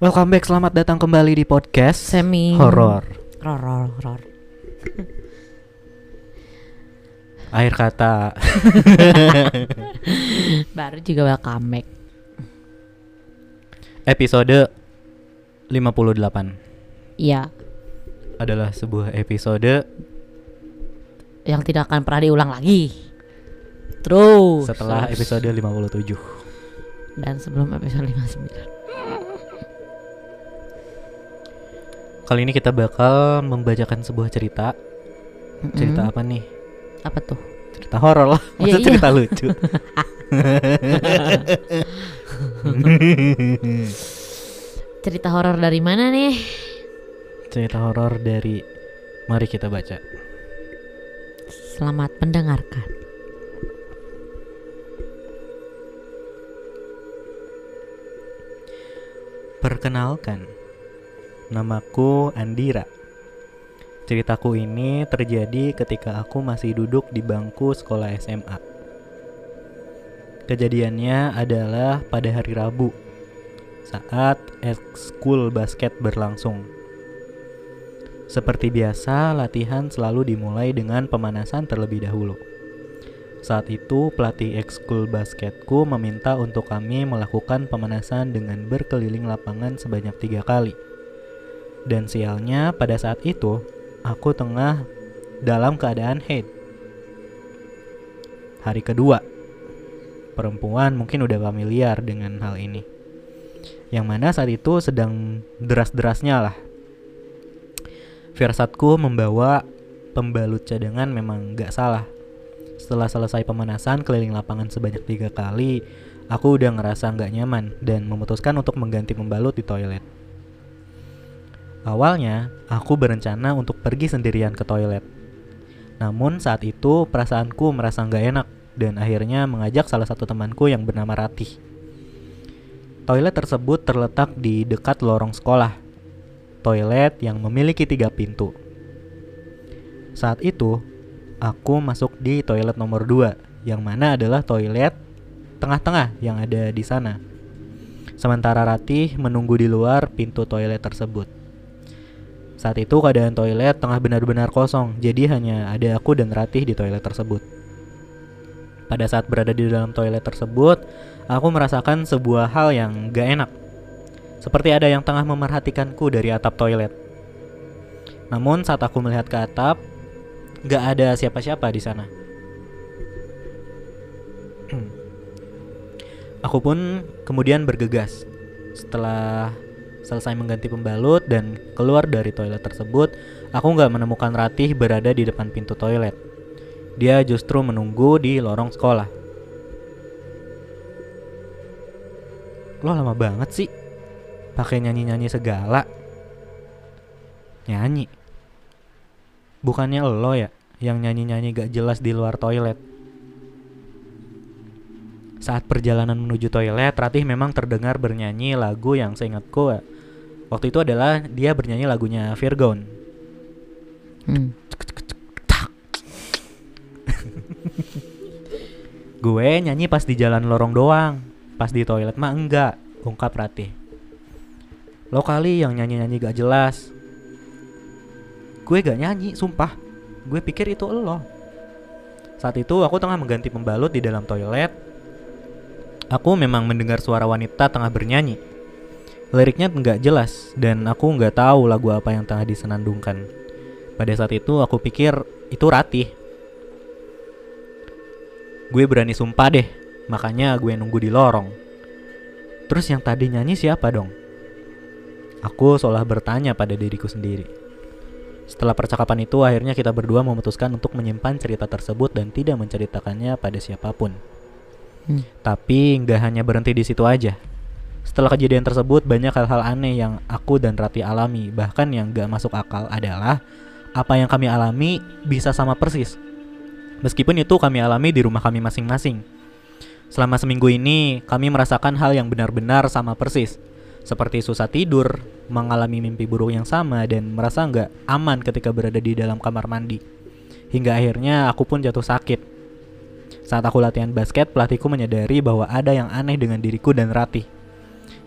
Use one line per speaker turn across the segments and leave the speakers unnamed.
Welcome back, selamat datang kembali di podcast
Semi
horor.
Horor, horor.
Akhir kata
Baru juga welcome back.
episode 58
Iya,
adalah sebuah episode
yang tidak akan pernah diulang lagi. Terus
setelah
terus.
episode 57.
dan sebelum episode 59.
Kali ini kita bakal membacakan sebuah cerita. Cerita
Mm-mm.
apa nih?
apa tuh?
Cerita horor lah,
Iya,
masa
iya.
cerita lucu.
Cerita horor dari mana nih?
cerita horor dari Mari kita baca.
Selamat mendengarkan.
Perkenalkan, namaku Andira. Ceritaku ini terjadi ketika aku masih duduk di bangku sekolah SMA. Kejadiannya adalah pada hari Rabu, saat ekskul basket berlangsung. Seperti biasa, latihan selalu dimulai dengan pemanasan terlebih dahulu. Saat itu, pelatih ekskul basketku meminta untuk kami melakukan pemanasan dengan berkeliling lapangan sebanyak tiga kali. Dan sialnya, pada saat itu, aku tengah dalam keadaan haid. Hari kedua, perempuan mungkin udah familiar dengan hal ini. Yang mana saat itu sedang deras-derasnya lah. Firsatku membawa pembalut cadangan memang gak salah. Setelah selesai pemanasan keliling lapangan sebanyak tiga kali, aku udah ngerasa nggak nyaman dan memutuskan untuk mengganti pembalut di toilet. Awalnya, aku berencana untuk pergi sendirian ke toilet. Namun saat itu perasaanku merasa nggak enak dan akhirnya mengajak salah satu temanku yang bernama Ratih. Toilet tersebut terletak di dekat lorong sekolah. Toilet yang memiliki tiga pintu. Saat itu, aku masuk di toilet nomor 2 yang mana adalah toilet tengah-tengah yang ada di sana. Sementara Ratih menunggu di luar pintu toilet tersebut. Saat itu keadaan toilet tengah benar-benar kosong, jadi hanya ada aku dan Ratih di toilet tersebut. Pada saat berada di dalam toilet tersebut, aku merasakan sebuah hal yang gak enak. Seperti ada yang tengah memerhatikanku dari atap toilet. Namun saat aku melihat ke atap, nggak ada siapa-siapa di sana. Aku pun kemudian bergegas. Setelah selesai mengganti pembalut dan keluar dari toilet tersebut, aku nggak menemukan Ratih berada di depan pintu toilet. Dia justru menunggu di lorong sekolah. Lo lama banget sih, pakai nyanyi-nyanyi segala. Nyanyi. Bukannya lo ya yang nyanyi-nyanyi gak jelas di luar toilet. Saat perjalanan menuju toilet, Ratih memang terdengar bernyanyi lagu yang seingatku waktu itu adalah dia bernyanyi lagunya Virgon.
Hmm.
Gue nyanyi pas di jalan lorong doang, pas di toilet mah enggak, ungkap Ratih. Lo kali yang nyanyi-nyanyi gak jelas. Gue gak nyanyi, sumpah. Gue pikir itu lo. Saat itu aku tengah mengganti pembalut di dalam toilet. Aku memang mendengar suara wanita tengah bernyanyi. Liriknya nggak jelas dan aku nggak tahu lagu apa yang tengah disenandungkan. Pada saat itu aku pikir itu Ratih. Gue berani sumpah deh, makanya gue nunggu di lorong. Terus yang tadi nyanyi siapa dong? Aku seolah bertanya pada diriku sendiri. Setelah percakapan itu, akhirnya kita berdua memutuskan untuk menyimpan cerita tersebut dan tidak menceritakannya pada siapa pun.
Hmm.
Tapi nggak hanya berhenti di situ aja. Setelah kejadian tersebut, banyak hal-hal aneh yang aku dan Rati alami. Bahkan yang gak masuk akal adalah apa yang kami alami bisa sama persis. Meskipun itu kami alami di rumah kami masing-masing. Selama seminggu ini, kami merasakan hal yang benar-benar sama persis. Seperti susah tidur, mengalami mimpi buruk yang sama, dan merasa nggak aman ketika berada di dalam kamar mandi. Hingga akhirnya aku pun jatuh sakit. Saat aku latihan basket, pelatihku menyadari bahwa ada yang aneh dengan diriku dan Ratih.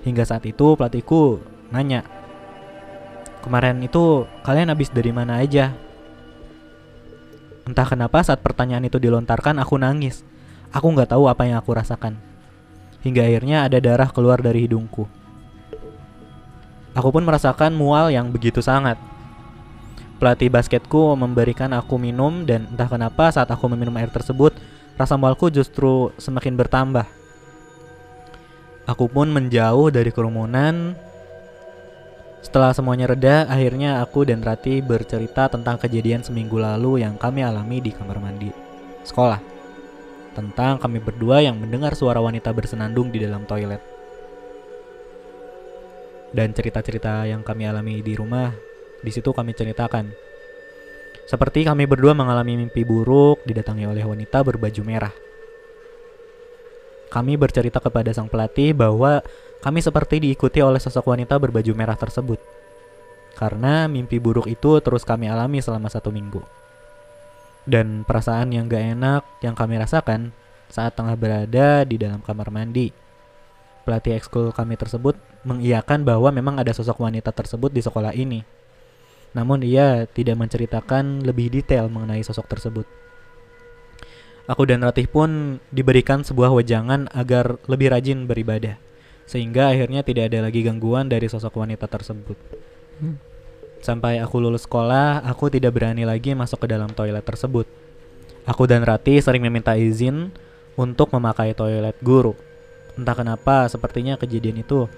Hingga saat itu pelatihku nanya, kemarin itu kalian habis dari mana aja? Entah kenapa saat pertanyaan itu dilontarkan aku nangis. Aku nggak tahu apa yang aku rasakan. Hingga akhirnya ada darah keluar dari hidungku. Aku pun merasakan mual yang begitu sangat. Pelatih basketku memberikan aku minum dan entah kenapa saat aku meminum air tersebut, rasa mualku justru semakin bertambah. Aku pun menjauh dari kerumunan. Setelah semuanya reda, akhirnya aku dan Rati bercerita tentang kejadian seminggu lalu yang kami alami di kamar mandi sekolah. Tentang kami berdua yang mendengar suara wanita bersenandung di dalam toilet. Dan cerita-cerita yang kami alami di rumah, di situ kami ceritakan. Seperti kami berdua mengalami mimpi buruk didatangi oleh wanita berbaju merah. Kami bercerita kepada sang pelatih bahwa kami seperti diikuti oleh sosok wanita berbaju merah tersebut. Karena mimpi buruk itu terus kami alami selama satu minggu. Dan perasaan yang gak enak yang kami rasakan saat tengah berada di dalam kamar mandi. Pelatih ekskul kami tersebut mengiyakan bahwa memang ada sosok wanita tersebut di sekolah ini. Namun ia tidak menceritakan lebih detail mengenai sosok tersebut. Aku dan Ratih pun diberikan sebuah wejangan agar lebih rajin beribadah, sehingga akhirnya tidak ada lagi gangguan dari sosok wanita tersebut.
Hmm.
Sampai aku lulus sekolah, aku tidak berani lagi masuk ke dalam toilet tersebut. Aku dan Ratih sering meminta izin untuk memakai toilet guru. Entah kenapa, sepertinya kejadian itu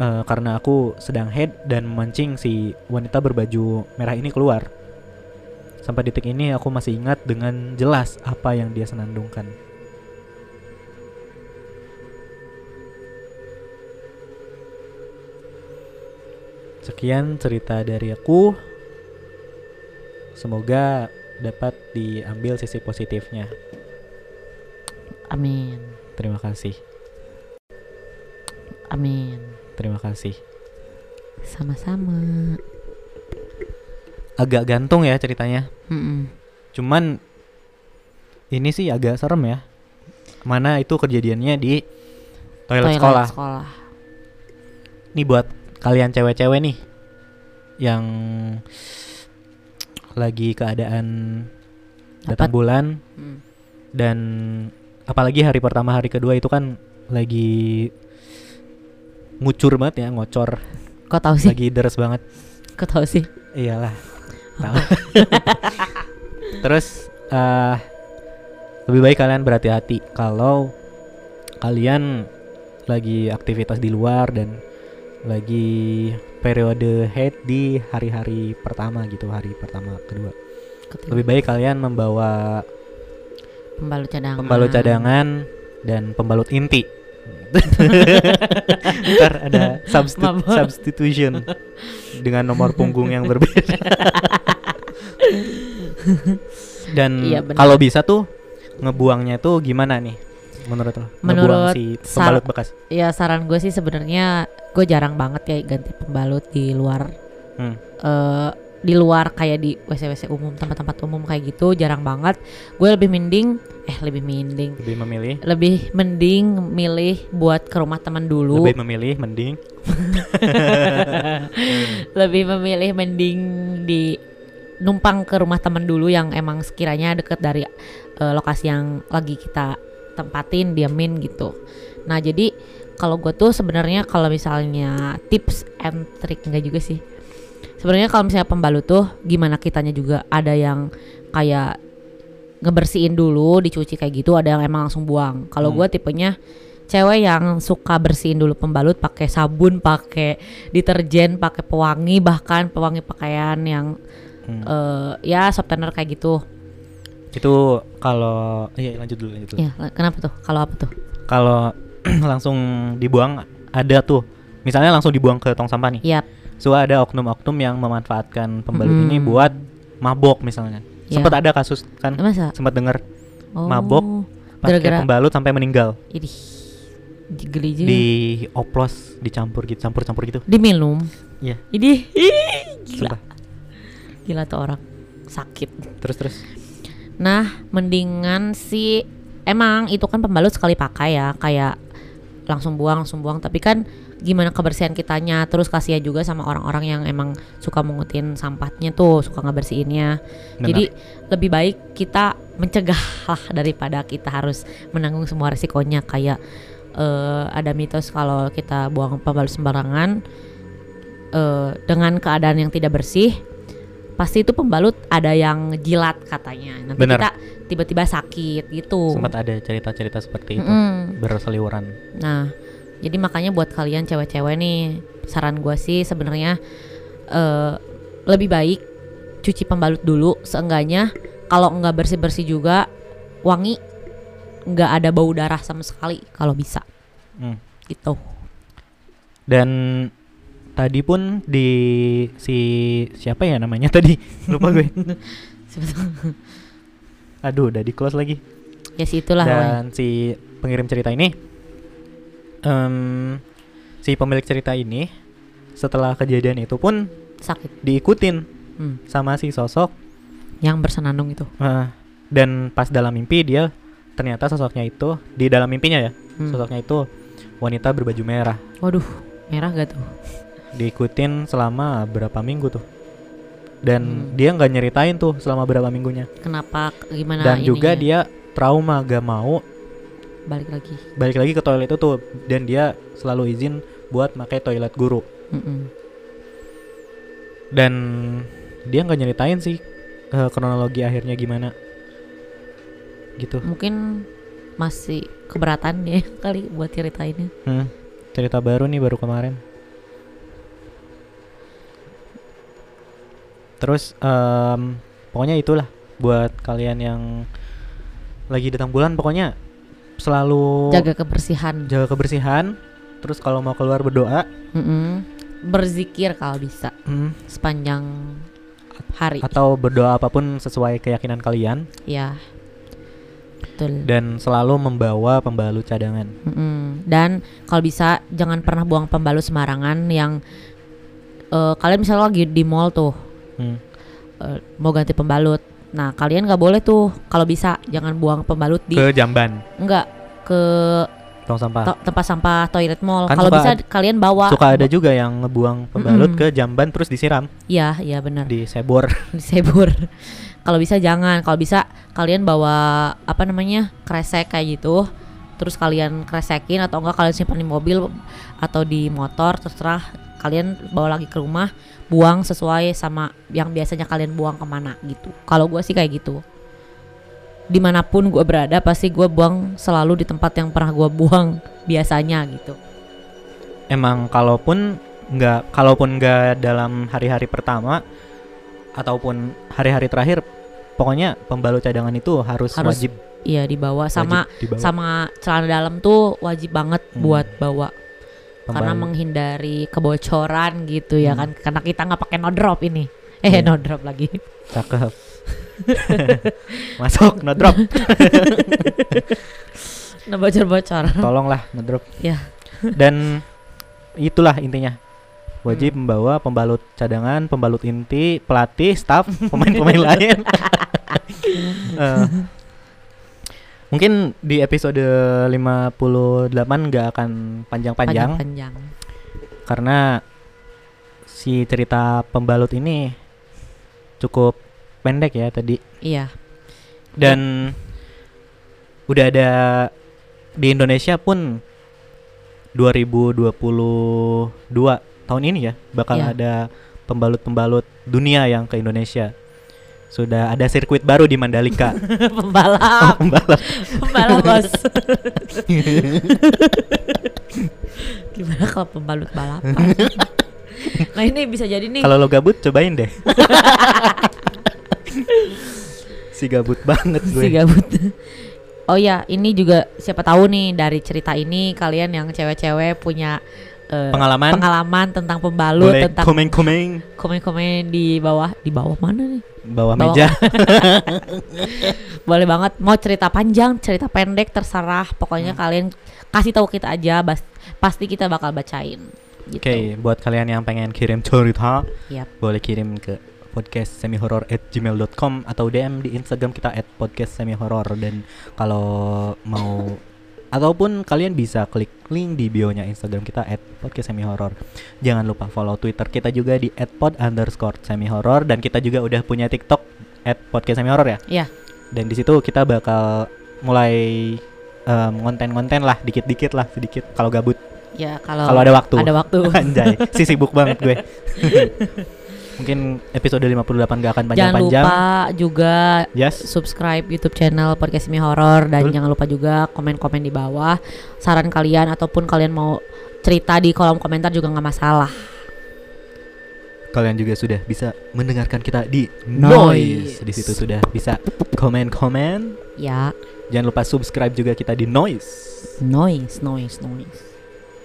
eh, karena aku sedang head dan memancing si wanita berbaju merah ini keluar. Sampai detik ini aku masih ingat dengan jelas apa yang dia senandungkan. Sekian cerita dari aku. Semoga dapat diambil sisi positifnya.
Amin.
Terima kasih.
Amin.
Terima kasih.
Sama-sama.
Agak gantung ya ceritanya.
Mm-mm.
Cuman ini sih agak serem ya. Mana itu kejadiannya di toilet, sekolah.
sekolah.
Nih buat kalian cewek-cewek nih yang lagi keadaan datang bulan
Mm.
dan apalagi hari pertama hari kedua itu kan lagi ngucur banget ya ngocor
Kok tahu sih?
lagi deres banget
Kok tahu sih?
iyalah tahu terus eh lebih baik kalian berhati-hati kalau kalian lagi aktivitas di luar dan lagi periode head di hari-hari pertama gitu hari pertama kedua
Ketiga.
lebih baik kalian membawa
Pembalut cadangan.
pembalut cadangan dan pembalut inti ntar ada substi-
Mabok.
substitution dengan nomor punggung yang berbeda dan
Iya,
kalau bisa tuh ngebuangnya tuh gimana nih menurut lo?
Menurut
si pembalut bekas?
Ya saran gue sih sebenarnya gue jarang banget ya ganti pembalut di luar
Hmm.
eh di luar kayak di WC-WC umum tempat-tempat umum kayak gitu jarang banget. Gue lebih mending eh lebih mending.
Lebih memilih?
Lebih mending milih buat ke rumah teman dulu.
Lebih memilih mending?
Lebih memilih mending di numpang ke rumah teman dulu yang emang sekiranya deket dari eh, lokasi yang lagi kita tempatin diamin gitu. Nah jadi kalau gue tuh sebenarnya kalau misalnya tips and trick enggak juga sih. Sebenarnya kalau misalnya pembalut tuh gimana kitanya juga? Ada yang kayak ngebersihin dulu dicuci kayak gitu ada yang emang langsung buang. Kalau
Hmm.
gue tipenya cewek yang suka bersihin dulu pembalut pakai sabun pakai deterjen pakai pewangi bahkan pewangi pakaian yang
Hmm.
eh, ya softener kayak gitu.
Itu kalau iya lanjut dulu lanjut dulu.
Ya kenapa tuh? Kalau apa tuh?
Kalau langsung dibuang ada tuh. Misalnya langsung dibuang ke tong sampah nih.
Yap.
so ada oknum-oknum yang memanfaatkan pembalut ini
Mm-mm.
buat mabok misalnya.
Ya.
sempat ada kasus kan?
Masa?
Sempat dengar
oh,
Mabok, pakai pembalut sampai meninggal.
Idih
di oplos dicampur gitu campur-campur gitu.
Diminum?
Iya.
gila.
Sumpah.
Gila tuh orang sakit.
Terus terus?
Nah, mendingan sih emang itu kan pembalut sekali pakai ya, kayak langsung buang langsung buang. Tapi kan gimana kebersihan kitanya? Terus kasihan juga sama orang-orang yang emang suka mengutin sampahnya tuh suka ngebersihinnya.
Benar.
jadi lebih baik kita mencegah lah daripada kita harus menanggung semua resikonya. Kayak eh, ada mitos kalau kita buang pembalut sembarangan eh, dengan keadaan yang tidak bersih pasti itu pembalut ada yang jilat katanya nanti
Benar.
kita tiba-tiba sakit gitu
sempat ada cerita-cerita seperti itu
Mm-mm.
berseliweran
Nah, jadi makanya buat kalian cewek-cewek nih, saran gua sih sebenarnya eh lebih baik cuci pembalut dulu, seenggaknya kalau nggak bersih-bersih juga wangi, nggak ada bau darah sama sekali kalau bisa,
Hmm.
gitu.
dan tadi pun di si siapa ya namanya tadi lupa gue aduh udah di close lagi
ya sih itulah
dan si pengirim cerita ini em, si pemilik cerita ini setelah kejadian itu pun
sakit
diikutin
Hmm.
sama si sosok
yang bersenandung itu.
eh, dan pas dalam mimpi dia ternyata sosoknya itu di dalam mimpinya ya
Hmm.
sosoknya itu wanita berbaju merah
Waduh, merah gak tuh?
Diikutin selama berapa minggu tuh dan
Hmm.
dia nggak nyeritain tuh selama berapa minggunya
Kenapa? Gimana?
dan juga
ininya?
dia trauma gak mau
balik lagi.
balik lagi ke toilet itu tuh dan dia selalu izin buat pakai toilet guru
Mm-mm.
dan dia nggak nyeritain sih eh, kronologi akhirnya gimana gitu
Mungkin masih keberatan dia kali buat ceritainnya.
Hmm, cerita baru nih baru kemarin terus em, pokoknya itulah buat kalian yang lagi datang bulan pokoknya selalu
Jaga kebersihan.
jaga kebersihan terus kalau mau keluar berdoa
Mm-mm. Berzikir kalau bisa
hmm,
sepanjang hari.
atau berdoa apa pun sesuai keyakinan kalian
ya. Betul.
dan selalu membawa pembalut cadangan
Mm-mm. Dan kalau bisa jangan pernah buang pembalut sembarangan yang eh, kalian misalnya lagi di mall tuh
Hmm,
eh, mau ganti pembalut. Nah kalian nggak boleh tuh kalau bisa jangan buang pembalut di
ke jamban
enggak ke
tong sampah
to- tempat sampah toilet mall.
Kan
Kalau bisa kalian bawa.
suka ada juga yang ngebuang pembalut
Mm-mm.
ke jamban terus disiram
Iya iya benar.
di sebor
disebur. Kalau bisa jangan, kalau bisa kalian bawa apa namanya kresek kayak gitu, terus kalian kresekin atau enggak kalian simpan di mobil atau di motor terserah kalian bawa lagi ke rumah buang sesuai sama yang biasanya kalian buang ke mana gitu. Kalau gua sih kayak gitu. Di mana pun gua berada pasti gua buang selalu di tempat yang pernah gua buang biasanya gitu.
emang kalaupun nggak kalaupun nggak dalam hari-hari pertama ataupun hari-hari terakhir pokoknya pembalut cadangan itu harus,
Harus
wajib
Iya dibawa sama
wajib dibawa.
sama celana dalam tuh wajib banget
Hmm.
buat bawa karena
Pembalut.
menghindari kebocoran gitu ya
Hmm.
kan karena kita nggak pakai no drop ini eh
Iya.
no drop lagi
cakep masuk no drop
no bocor bocor
tolonglah no drop
Ya.
dan itulah intinya wajib
Hmm.
membawa pembalut cadangan pembalut inti pelatih staff pemain-pemain lain Eh, mungkin di episode 58 nggak akan panjang-panjang.
Panjang
karena si cerita pembalut ini cukup pendek ya tadi.
Iya.
Dan udah ada di Indonesia pun 2022 tahun ini ya bakal
Iya.
ada pembalut-pembalut dunia yang ke Indonesia sudah ada sirkuit baru di Mandalika.
Pembalap.
Pembalap.
Pembalap bos. Gimana kalau pembalut balapan nah ini bisa jadi nih.
Kalau lo gabut cobain deh. Si gabut banget gue.
si gabut. Oh ya, ini juga siapa tahu nih dari cerita ini kalian yang cewek-cewek punya eh,
Pengalaman?
pengalaman tentang pembalut,
boleh
tentang
komeng-komeng
komen-komen di bawah di bawah mana nih?
bawah
Bawah.
meja
Boleh banget mau cerita panjang, cerita pendek terserah. Pokoknya
Hmm.
kalian kasih tahu kita aja, bas- pasti kita bakal bacain. Gitu.
Oke, buat kalian yang pengen kirim cerita,
Yap.
boleh kirim ke podcast semi horror at gmail.com atau DM di Instagram kita at podcast semi horror dan kalau mau Ataupun kalian bisa klik link di bionya Instagram kita at podcast semi horror. Jangan lupa follow Twitter kita juga di at pod underscore semi horror dan kita juga udah punya TikTok at podcast semi horror ya.
Iya.
Dan di situ kita bakal mulai em, konten-konten lah dikit-dikit lah sedikit kalau gabut
Ya kalau
kalau ada waktu.
ada waktu.
Anjay, si sibuk banget gue. Mungkin episode 58 gak akan
jangan
panjang-panjang.
lupa juga
Yes.
subscribe YouTube channel Podcast Semi Horror dan
Betul.
jangan lupa juga komen-komen di bawah saran kalian ataupun kalian mau cerita di kolom komentar juga nggak masalah.
Kalian juga sudah bisa mendengarkan kita di
Noise.
Noise. Di situ sudah bisa komen-komen.
Ya,
Jangan lupa subscribe juga kita di Noise.
noise, noise, noise.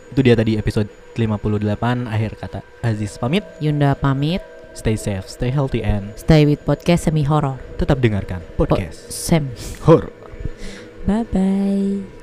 Itu dia tadi episode 58 akhir kata Aziz pamit.
Yunda pamit.
Stay safe, stay healthy and
Stay with Podcast Semi Horror.
tetap dengarkan podcast
Sem.
horror.
Bye bye.